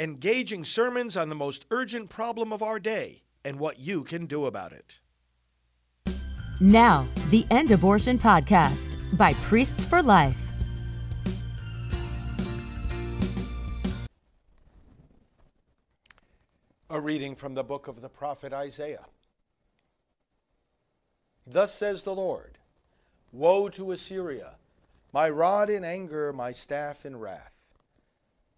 engaging sermons on the most urgent problem of our day and what you can do about it. Now, the End Abortion Podcast by Priests for Life. A reading from the book of the prophet Isaiah. Thus says the Lord Woe to Assyria, my rod in anger, my staff in wrath.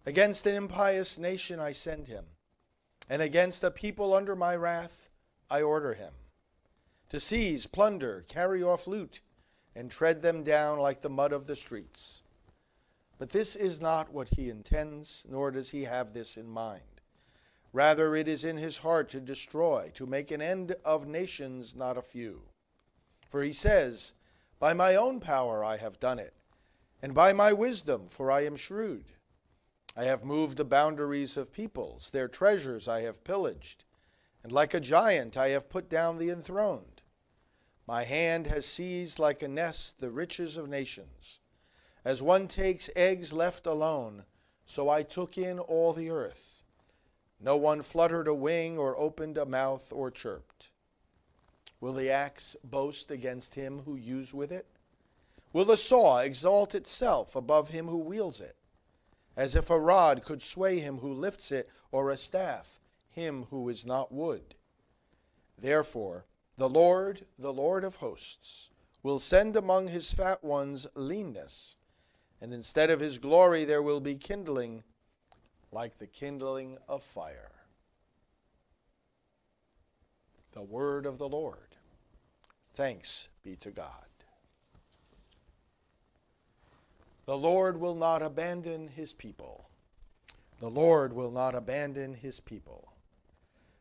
Against an impious nation I send him, and against a people under my wrath I order him. To seize, plunder, carry off loot, and tread them down like the mud of the streets. But this is not what he intends, nor does he have this in mind. Rather, it is in his heart to destroy, to make an end of nations, not a few. For he says, By my own power I have done it, and by my wisdom, for I am shrewd. I have moved the boundaries of peoples, their treasures I have pillaged, and like a giant I have put down the enthroned. My hand has seized like a nest the riches of nations. As one takes eggs left alone, so I took in all the earth. No one fluttered a wing or opened a mouth or chirped. Will the axe boast against him who uses with it? Will the saw exalt itself above him who wields it? As if a rod could sway him who lifts it, or a staff him who is not wood. Therefore, the Lord, the Lord of hosts, will send among his fat ones leanness, and instead of his glory there will be kindling like the kindling of fire. The word of the Lord. Thanks be to God. The Lord will not abandon his people. The Lord will not abandon his people.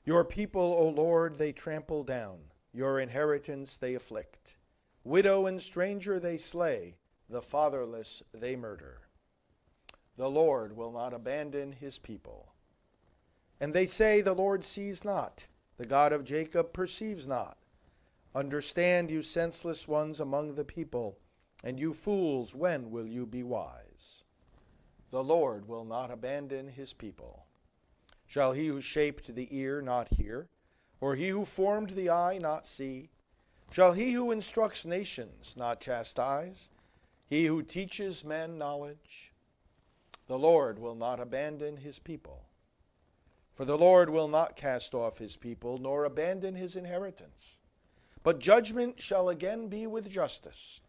Your people, O Lord, they trample down. Your inheritance they afflict. Widow and stranger they slay. The fatherless they murder. The Lord will not abandon his people. And they say, The Lord sees not. The God of Jacob perceives not. Understand, you senseless ones among the people, and you fools, when will you be wise? The Lord will not abandon his people. Shall he who shaped the ear not hear, or he who formed the eye not see? Shall he who instructs nations not chastise, he who teaches men knowledge? The Lord will not abandon his people. For the Lord will not cast off his people, nor abandon his inheritance. But judgment shall again be with justice,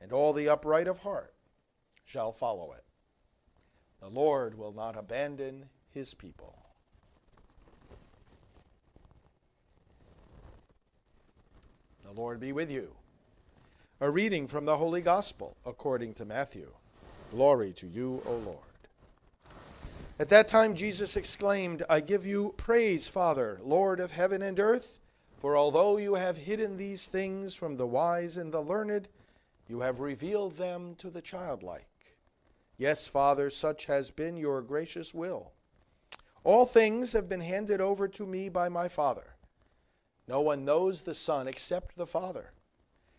and all the upright of heart shall follow it. The Lord will not abandon his people. The Lord be with you. A reading from the Holy Gospel according to Matthew. Glory to you, O Lord. At that time Jesus exclaimed, I give you praise, Father, Lord of heaven and earth for although you have hidden these things from the wise and the learned, you have revealed them to the childlike. Yes, Father, such has been your gracious will. All things have been handed over to me by my Father. No one knows the Son except the Father,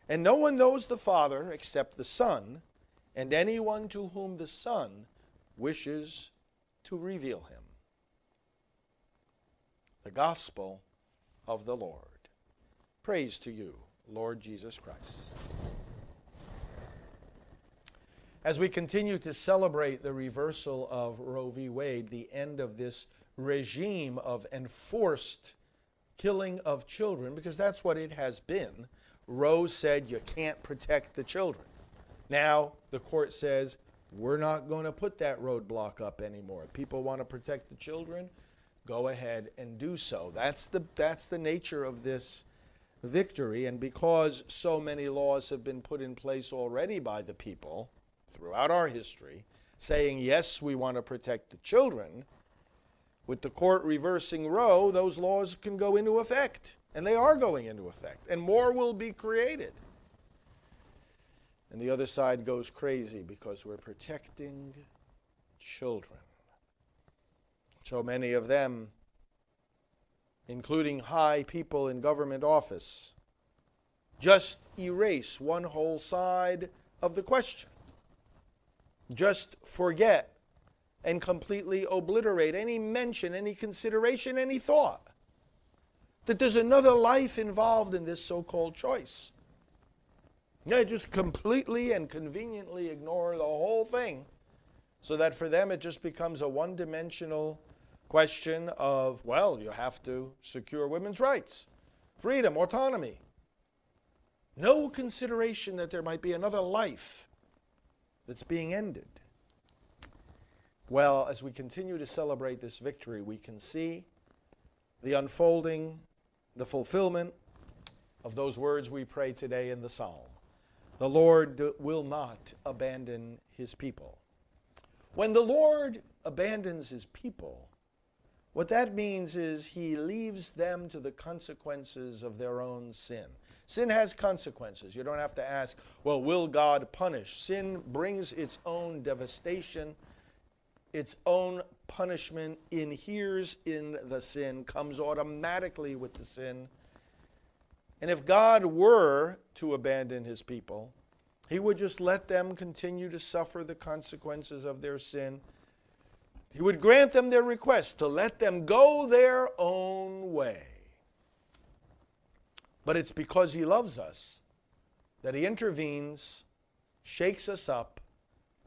and no one knows the Father except the Son, and anyone to whom the Son wishes to reveal him. The Gospel of the Lord. Praise to you, Lord Jesus Christ. As we continue to celebrate the reversal of Roe v. Wade, the end of this regime of enforced killing of children, because that's what it has been, Roe said you can't protect the children. Now, the court says we're not going to put that roadblock up anymore. People want to protect the children, go ahead and do so. That's the, that's the nature of this victory. And because so many laws have been put in place already by the people throughout our history, saying, yes, we want to protect the children, with the court reversing Roe, those laws can go into effect. And they are going into effect. And more will be created. And the other side goes crazy because we're protecting children. So many of them including high people in government office, just erase one whole side of the question. Just forget and completely obliterate any mention, any consideration, any thought that there's another life involved in this so called choice. Yeah, just completely and conveniently ignore the whole thing so that for them it just becomes a one dimensional question of, well, you have to secure women's rights, freedom, autonomy. No consideration that there might be another life that's being ended. Well, as we continue to celebrate this victory, we can see the unfolding, the fulfillment of those words we pray today in the psalm. The Lord will not abandon his people. When the Lord abandons his people, what that means is he leaves them to the consequences of their own sin. Sin has consequences. You don't have to ask, well, will God punish? Sin brings its own devastation, its own punishment, inheres in the sin, comes automatically with the sin. And if God were to abandon his people, he would just let them continue to suffer the consequences of their sin. He would grant them their request to let them go their own way. But it's because He loves us that He intervenes, shakes us up,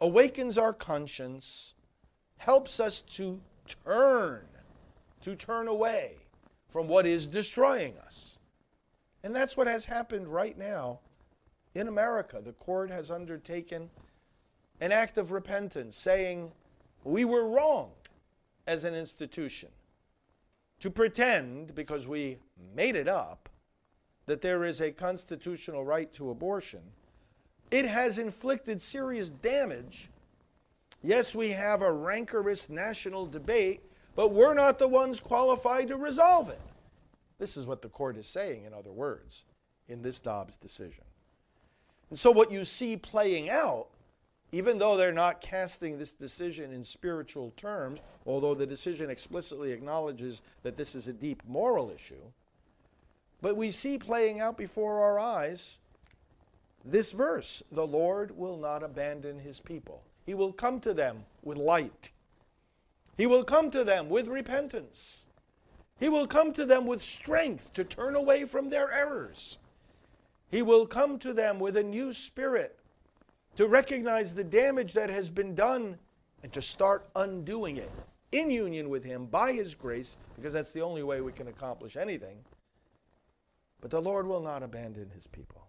awakens our conscience, helps us to turn, to turn away from what is destroying us. And that's what has happened right now in America. The court has undertaken an act of repentance, saying, We were wrong as an institution to pretend, because we made it up, that there is a constitutional right to abortion, it has inflicted serious damage. Yes, we have a rancorous national debate, but we're not the ones qualified to resolve it. This is what the court is saying, in other words, in this Dobbs decision. And so, what you see playing out, even though they're not casting this decision in spiritual terms, although the decision explicitly acknowledges that this is a deep moral issue, but we see playing out before our eyes this verse the Lord will not abandon his people. He will come to them with light. He will come to them with repentance. He will come to them with strength to turn away from their errors. He will come to them with a new spirit to recognize the damage that has been done and to start undoing it in union with Him by His grace, because that's the only way we can accomplish anything. But the Lord will not abandon his people.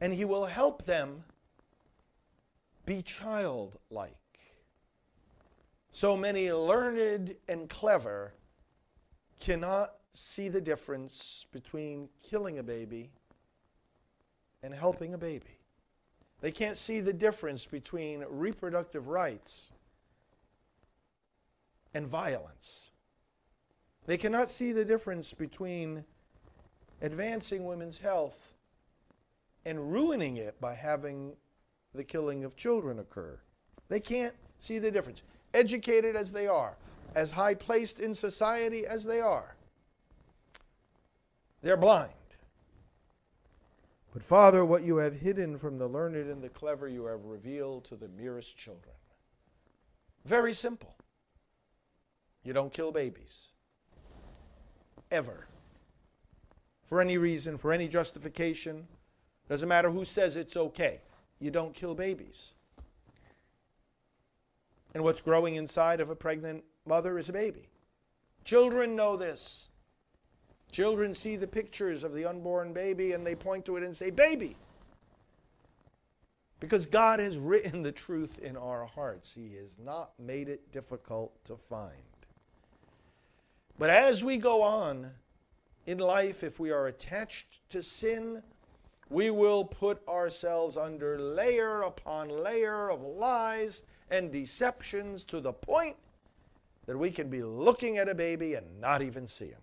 And he will help them be childlike. So many learned and clever cannot see the difference between killing a baby and helping a baby. They can't see the difference between reproductive rights and violence. They cannot see the difference between advancing women's health and ruining it by having the killing of children occur. They can't see the difference. Educated as they are, as high placed in society as they are, they're blind. But Father, what you have hidden from the learned and the clever, you have revealed to the merest children. Very simple. You don't kill babies. Ever for any reason, for any justification. Doesn't matter who says it's okay. You don't kill babies. And what's growing inside of a pregnant mother is a baby. Children know this. Children see the pictures of the unborn baby and they point to it and say, Baby. Because God has written the truth in our hearts, He has not made it difficult to find. But as we go on, in life, if we are attached to sin, we will put ourselves under layer upon layer of lies and deceptions to the point that we can be looking at a baby and not even see him.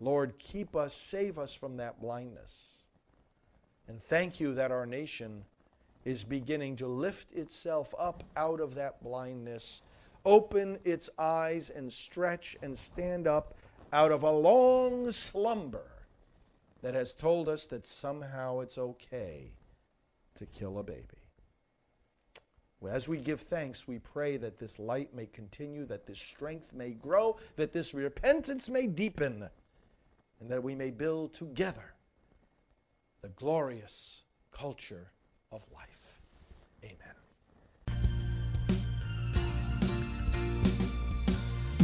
Lord, keep us, save us from that blindness. And thank you that our nation is beginning to lift itself up out of that blindness, open its eyes and stretch and stand up out of a long slumber that has told us that somehow it's okay to kill a baby. As we give thanks, we pray that this light may continue, that this strength may grow, that this repentance may deepen, and that we may build together the glorious culture of life. Amen.